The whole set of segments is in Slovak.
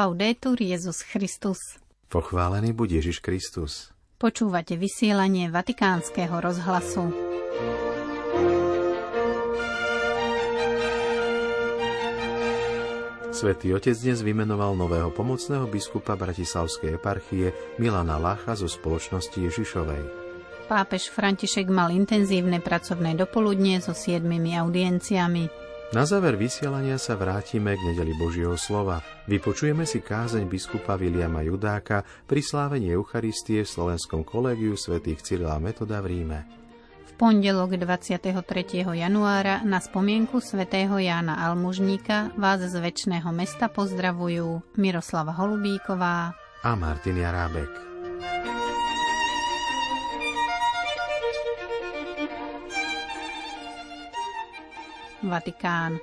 Laudetur Jezus Christus. Pochválený buď Ježiš Kristus. Počúvate vysielanie Vatikánskeho rozhlasu. Svetý Otec dnes vymenoval nového pomocného biskupa Bratislavskej eparchie Milana Lacha zo spoločnosti Ježišovej. Pápež František mal intenzívne pracovné dopoludnie so siedmimi audienciami. Na záver vysielania sa vrátime k nedeli Božieho slova. Vypočujeme si kázeň biskupa Viliama Judáka pri slávení Eucharistie v Slovenskom kolégiu svätých Cyrila Metoda v Ríme. V pondelok 23. januára na spomienku svätého Jána Almužníka vás z väčšného mesta pozdravujú Miroslava Holubíková a Martin Jarábek. Vatikán.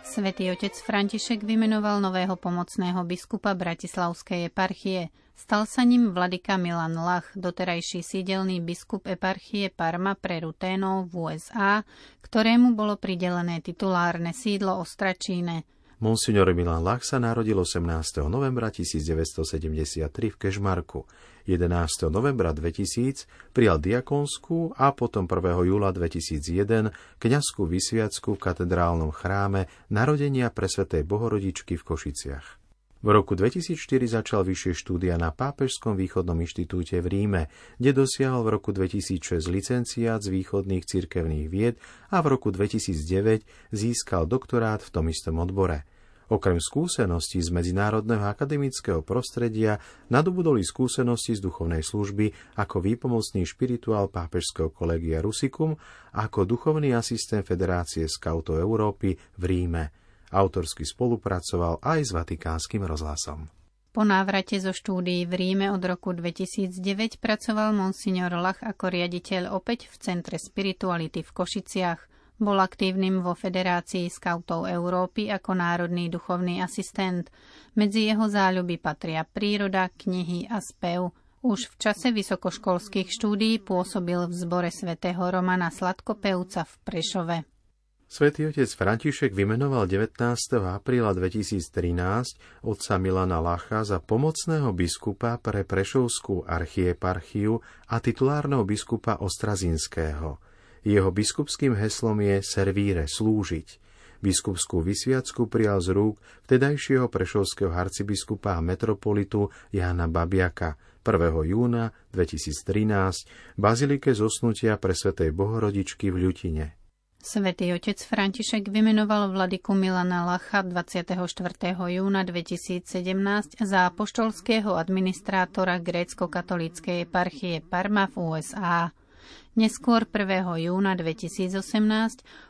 Svetý otec František vymenoval nového pomocného biskupa Bratislavskej eparchie. Stal sa ním vladyka Milan Lach, doterajší sídelný biskup eparchie Parma pre Ruténov v USA, ktorému bolo pridelené titulárne sídlo Ostračíne. Monsignor Milan Lach sa narodil 18. novembra 1973 v Kežmarku. 11. novembra 2000 prijal diakonskú a potom 1. júla 2001 kňazskú vysviacku v katedrálnom chráme narodenia presvetej Bohorodičky v Košiciach. V roku 2004 začal vyššie štúdia na Pápežskom východnom inštitúte v Ríme, kde dosiahol v roku 2006 licenciát z východných cirkevných vied a v roku 2009 získal doktorát v tom istom odbore – Okrem skúseností z medzinárodného akademického prostredia nadobudoli skúsenosti z duchovnej služby ako výpomocný špirituál pápežského kolegia Rusicum a ako duchovný asistent Federácie skautov Európy v Ríme. Autorsky spolupracoval aj s Vatikánskym rozhlasom. Po návrate zo štúdií v Ríme od roku 2009 pracoval monsignor Lach ako riaditeľ opäť v Centre spirituality v Košiciach – bol aktívnym vo Federácii skautov Európy ako národný duchovný asistent. Medzi jeho záľuby patria príroda, knihy a spev. Už v čase vysokoškolských štúdií pôsobil v zbore svätého Romana Sladkopevca v Prešove. Svetý otec František vymenoval 19. apríla 2013 otca Milana Lacha za pomocného biskupa pre Prešovskú archieparchiu a titulárneho biskupa Ostrazinského. Jeho biskupským heslom je servíre slúžiť. Biskupskú vysviacku prijal z rúk vtedajšieho prešovského arcibiskupa a metropolitu Jána Babiaka 1. júna 2013 v bazilike zosnutia pre svetej Bohorodičky v Ľutine. Svetý otec František vymenoval vladiku Milana Lacha 24. júna 2017 za apoštolského administrátora grécko-katolíckej eparchie Parma v USA. Neskôr 1. júna 2018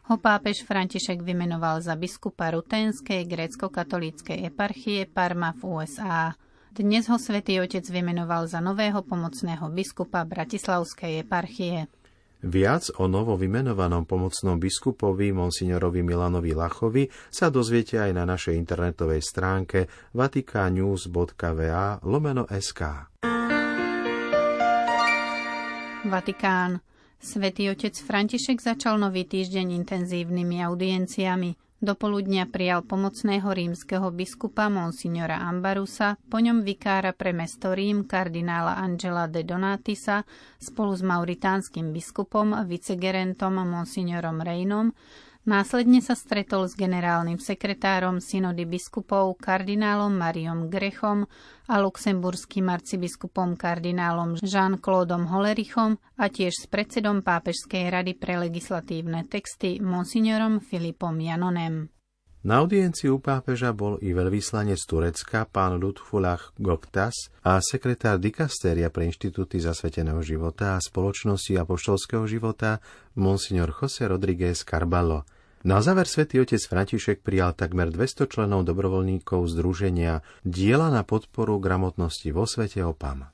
ho pápež František vymenoval za biskupa Ruténskej grécko-katolíckej eparchie Parma v USA. Dnes ho svätý Otec vymenoval za nového pomocného biskupa Bratislavskej eparchie. Viac o novo vymenovanom pomocnom biskupovi monsignorovi Milanovi Lachovi sa dozviete aj na našej internetovej stránke vaticanews.va lomeno sk. Vatikán. Svetý otec František začal nový týždeň intenzívnymi audienciami. Dopoludnia prijal pomocného rímskeho biskupa monsignora Ambarusa, po ňom vikára pre mesto Rím kardinála Angela de Donatisa spolu s mauritánskym biskupom vicegerentom monsignorom Reinom Následne sa stretol s generálnym sekretárom synody biskupov kardinálom Mariom Grechom a luxemburským arcibiskupom kardinálom Jean-Claudom Holerichom a tiež s predsedom Pápežskej rady pre legislatívne texty monsignorom Filipom Janonem. Na audiencii u pápeža bol i veľvyslanec Turecka pán Ludfulach Goktas a sekretár dikastéria pre inštitúty zasveteného života a spoločnosti apoštolského života monsignor Jose Rodríguez Carballo – na záver svätý otec František prijal takmer 200 členov dobrovoľníkov Združenia Diela na podporu gramotnosti vo svete OPAM.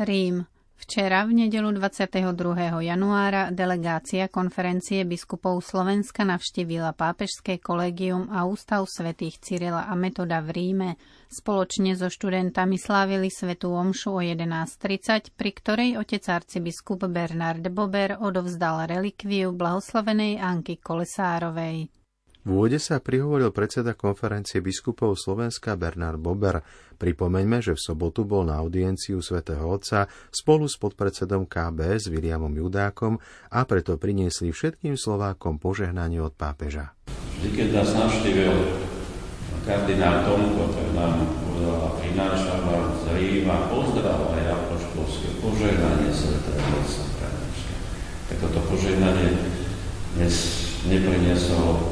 Rím. Včera, v nedelu 22. januára, delegácia konferencie biskupov Slovenska navštívila pápežské kolegium a ústav svätých Cyrila a Metoda v Ríme. Spoločne so študentami slávili svetú omšu o 11.30, pri ktorej otec arcibiskup Bernard Bober odovzdal relikviu blahoslavenej Anky Kolesárovej. V úvode sa prihovoril predseda konferencie biskupov Slovenska Bernard Bober. Pripomeňme, že v sobotu bol na audienciu svätého Otca spolu s podpredsedom KBS Williamom Judákom a preto priniesli všetkým Slovákom požehnanie od pápeža. Vždy, keď nás navštívil kardinál Tomko, tak nám povedal a prináša vám zrýva pozdrav aj apoštolské požehnanie svätého Otca. Tak toto požehnanie dnes nepriniesol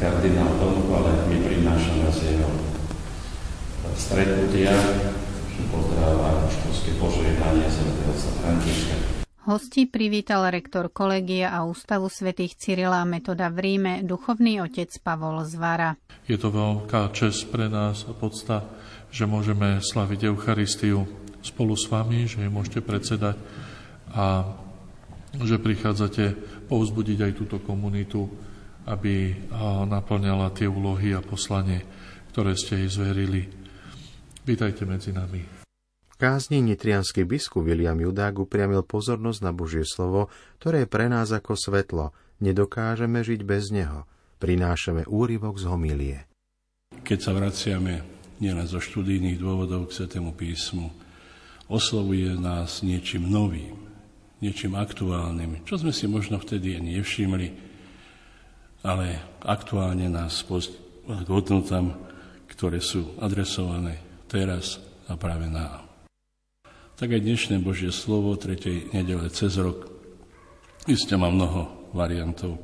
kardinál Tomko, ale my prinášame z jeho stretnutia, že pozdraváva školské požehnanie svätého sa Františka. Hosti privítal rektor kolegia a ústavu svätých Cyrila a Metoda v Ríme, duchovný otec Pavol Zvara. Je to veľká čest pre nás a podsta, že môžeme slaviť Eucharistiu spolu s vami, že jej môžete predsedať a že prichádzate povzbudiť aj túto komunitu aby naplňala tie úlohy a poslanie, ktoré ste jej zverili. Vítajte medzi nami. V kázni nitrianský biskup William Judák upriamil pozornosť na Božie slovo, ktoré je pre nás ako svetlo. Nedokážeme žiť bez neho. Prinášame úryvok z homilie. Keď sa vraciame nielen zo študijných dôvodov k Svetému písmu, oslovuje nás niečím novým, niečím aktuálnym, čo sme si možno vtedy ani nevšimli, ale aktuálne nás k hodnotám, ktoré sú adresované teraz a práve nám. Tak aj dnešné Božie slovo 3. nedele cez rok iste má mnoho variantov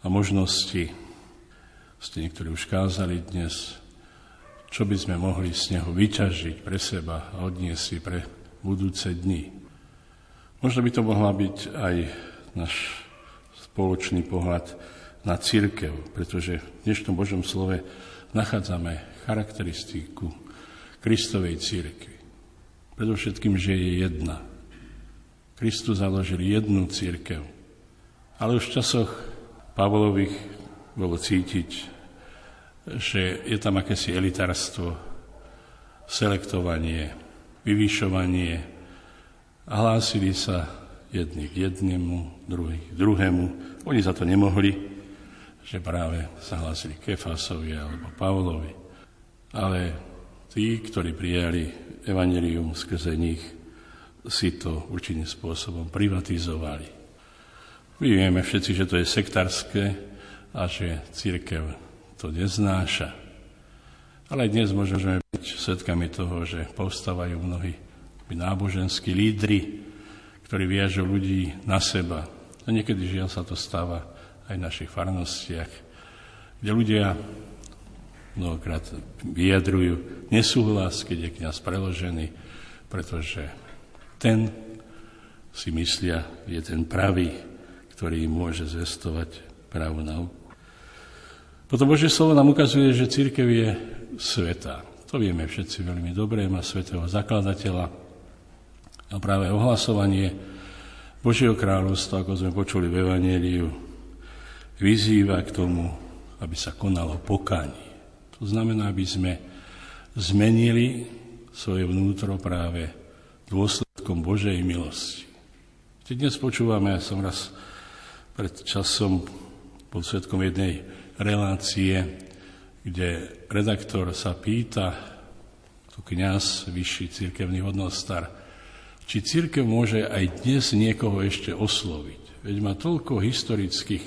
a možností. Ste niektorí už kázali dnes, čo by sme mohli z neho vyťažiť pre seba a odniesť si pre budúce dni. Možno by to mohla byť aj náš spoločný pohľad na církev, pretože v dnešnom Božom slove nachádzame charakteristiku Kristovej církvy. Predovšetkým, že je jedna. Kristus založil jednu církev. Ale už v časoch Pavlových bolo cítiť, že je tam akési elitárstvo, selektovanie, vyvyšovanie a hlásili sa jedni k jednému, druhý k druhému. Oni za to nemohli, že práve sa hlásili Kefasovi alebo Pavlovi. Ale tí, ktorí prijali evanelium skrze nich, si to určitým spôsobom privatizovali. My vieme všetci, že to je sektárske a že církev to neznáša. Ale dnes môžeme byť svetkami toho, že povstávajú mnohí náboženskí lídry, ktorí viažu ľudí na seba. A niekedy žiaľ sa to stáva aj v našich farnostiach, kde ľudia mnohokrát vyjadrujú nesúhlas, keď je kniaz preložený, pretože ten si myslia, je ten pravý, ktorý môže zvestovať pravú nauku. Potom Božie slovo nám ukazuje, že církev je sveta. To vieme všetci veľmi dobre, má svetého zakladateľa. A práve ohlasovanie Božieho kráľovstva, ako sme počuli v Evangeliu, vyzýva k tomu, aby sa konalo pokánie. To znamená, aby sme zmenili svoje vnútro práve dôsledkom Božej milosti. Keď dnes počúvame, ja som raz pred časom pod svetkom jednej relácie, kde redaktor sa pýta, tu kniaz, vyšší církevný hodnostar, či církev môže aj dnes niekoho ešte osloviť. Veď má toľko historických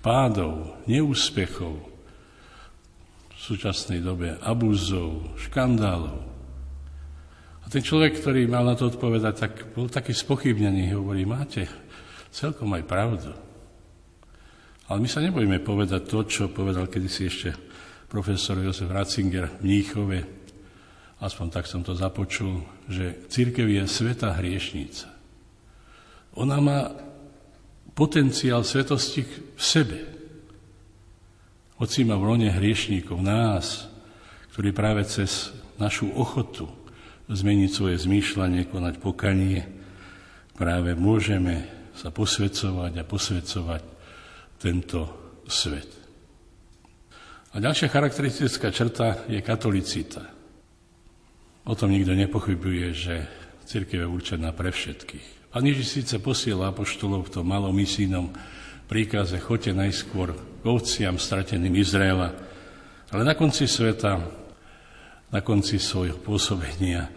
pádov, neúspechov, v súčasnej dobe abúzov, škandálov. A ten človek, ktorý mal na to odpovedať, tak bol taký spochybnený, hovorí, máte celkom aj pravdu. Ale my sa nebojíme povedať to, čo povedal kedysi ešte profesor Josef Ratzinger v Mníchove, aspoň tak som to započul, že církev je sveta hriešnica. Ona má potenciál svetosti v sebe. Hoci má v lone hriešníkov, nás, ktorí práve cez našu ochotu zmeniť svoje zmýšľanie, konať pokanie, práve môžeme sa posvedcovať a posvedcovať tento svet. A ďalšia charakteristická črta je katolicita. O tom nikto nepochybuje, že církev je určená pre všetkých. Pán Ježiš síce posiela apoštolov v tom malom misijnom príkaze, choďte najskôr k ovciam strateným Izraela. Ale na konci sveta, na konci svojho pôsobenia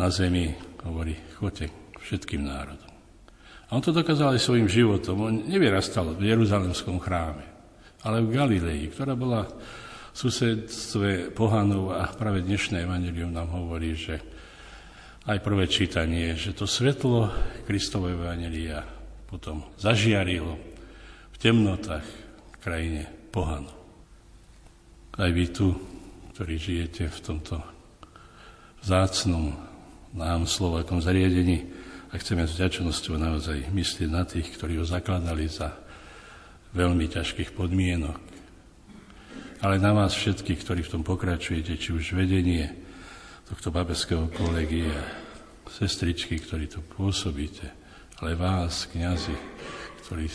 na zemi hovorí, choďte všetkým národom. A on to dokázal aj svojim životom. On nevyrastal v Jeruzalemskom chráme, ale v Galilei, ktorá bola v susedstve pohanov a práve dnešné evangelium nám hovorí, že aj prvé čítanie, že to svetlo Kristového evangelia potom zažiarilo v temnotách v krajine pohanov. Aj vy tu, ktorí žijete v tomto zácnom nám slovakom zariadení a chceme s vďačnosťou naozaj myslieť na tých, ktorí ho zakladali za veľmi ťažkých podmienok. Ale na vás všetkých, ktorí v tom pokračujete, či už vedenie tohto babeského kolegia, sestričky, ktorí tu pôsobíte, ale vás, kňazi, ktorí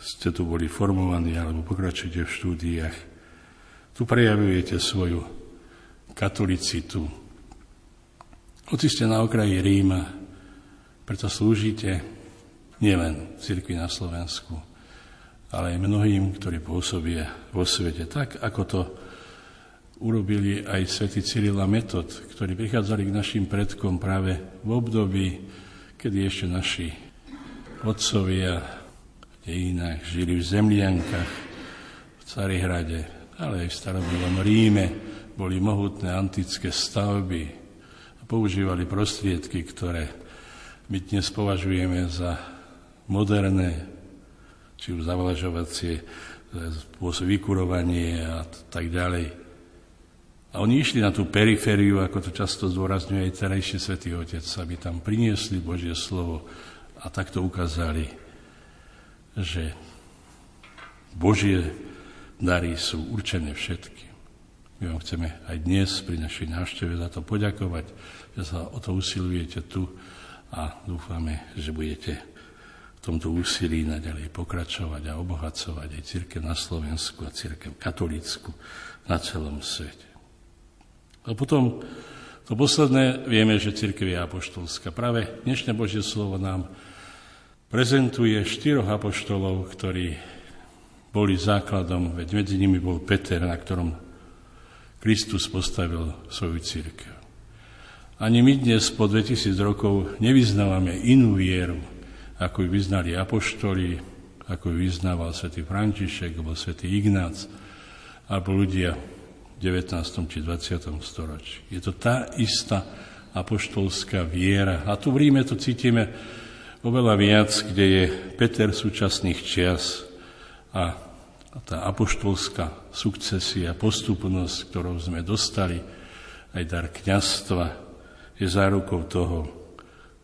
ste tu boli formovaní alebo pokračujete v štúdiách, tu prejavujete svoju katolicitu. Hoci ste na okraji Ríma, preto slúžite nielen v cirkvi na Slovensku, ale aj mnohým, ktorí pôsobia vo svete, tak ako to urobili aj svätý Cyril a Metod, ktorí prichádzali k našim predkom práve v období, kedy ešte naši otcovia v dejinách žili v zemliankách, v Carihrade, ale aj v starobylom Ríme, boli mohutné antické stavby a používali prostriedky, ktoré my dnes považujeme za moderné, či už zavlažovacie, spôsob vykurovanie a tak ďalej. A oni išli na tú perifériu, ako to často zdôrazňuje aj terajší svätý Otec, aby tam priniesli Božie slovo a takto ukázali, že Božie dary sú určené všetkým. My vám chceme aj dnes pri našej návšteve za to poďakovať, že sa o to usilujete tu a dúfame, že budete v tomto úsilí naďalej pokračovať a obohacovať aj církev na Slovensku a církev katolícku na celom svete. A potom to posledné, vieme, že církev je apoštolská. Práve dnešné Božie slovo nám prezentuje štyroch apoštolov, ktorí boli základom, veď medzi nimi bol Peter, na ktorom Kristus postavil svoju církev. Ani my dnes po 2000 rokov nevyznávame inú vieru, ako ju vyznali apoštoli, ako ju vyznával svätý František alebo svätý Ignác, alebo ľudia 19. či 20. storočí. Je to tá istá apoštolská viera. A tu v Ríme to cítime oveľa viac, kde je Peter súčasných čias a tá apoštolská sukcesia, postupnosť, ktorou sme dostali, aj dar kniazstva, je zárukou toho,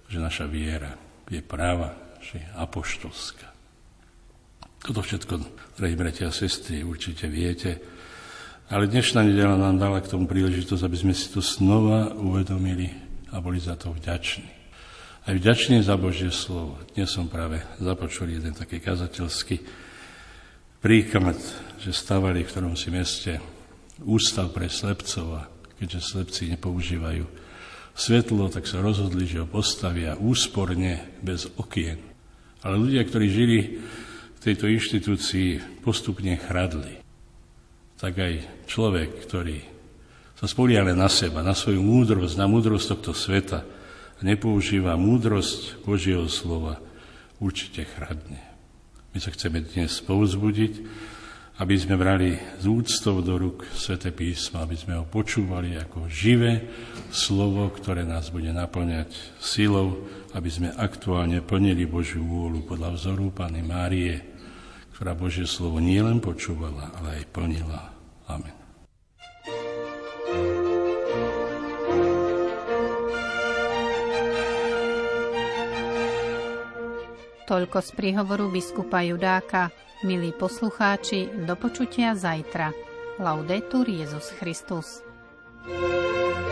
že naša viera je práva, že je apoštolská. Toto všetko, drahí bratia a sestry, určite viete. Ale dnešná nedela nám dala k tomu príležitosť, aby sme si to znova uvedomili a boli za to vďační. Aj vďační za Božie slovo. Dnes som práve započul jeden taký kazateľský príklad, že stavali v ktorom si meste ústav pre slepcov a keďže slepci nepoužívajú svetlo, tak sa rozhodli, že ho postavia úsporne bez okien. Ale ľudia, ktorí žili v tejto inštitúcii, postupne chradli tak aj človek, ktorý sa spoliale na seba, na svoju múdrosť, na múdrosť tohto sveta a nepoužíva múdrosť Božieho slova, určite chradne. My sa chceme dnes povzbudiť, aby sme brali z úctou do rúk Svete písma, aby sme ho počúvali ako živé slovo, ktoré nás bude naplňať silou, aby sme aktuálne plnili Božiu vôľu podľa vzoru Pany Márie, ktorá Božie slovo nielen počúvala, ale aj plnila. Amen. Toľko z príhovoru biskupa Judáka. Milí poslucháči, do počutia zajtra. Laudetur Jezus Christus. thank you